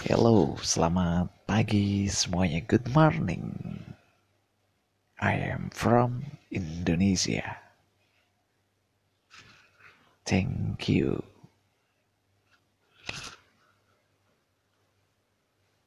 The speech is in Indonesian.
Hello, selamat pagi semuanya. Good morning. I am from Indonesia. Thank you.